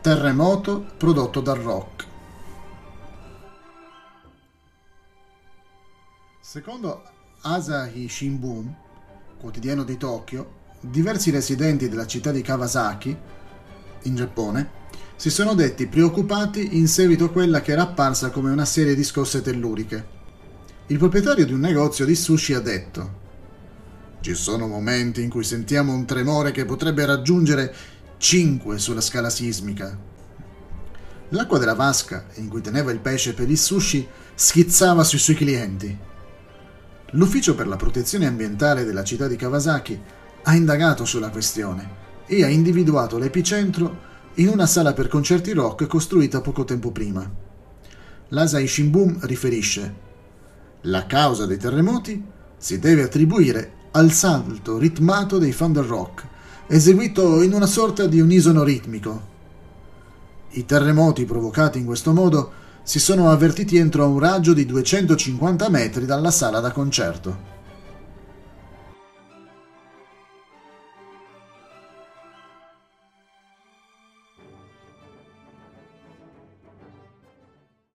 terremoto prodotto dal rock. Secondo Asahi Shimbun, quotidiano di Tokyo, diversi residenti della città di Kawasaki, in Giappone, si sono detti preoccupati in seguito a quella che era apparsa come una serie di scosse telluriche. Il proprietario di un negozio di sushi ha detto ci sono momenti in cui sentiamo un tremore che potrebbe raggiungere 5 sulla scala sismica. L'acqua della vasca in cui teneva il pesce per il sushi schizzava sui suoi clienti. L'ufficio per la protezione ambientale della città di Kawasaki ha indagato sulla questione e ha individuato l'epicentro in una sala per concerti rock costruita poco tempo prima. L'Asai Shimbun riferisce la causa dei terremoti si deve attribuire al salto ritmato dei Thunder Rock, eseguito in una sorta di unisono ritmico. I terremoti provocati in questo modo si sono avvertiti entro un raggio di 250 metri dalla sala da concerto.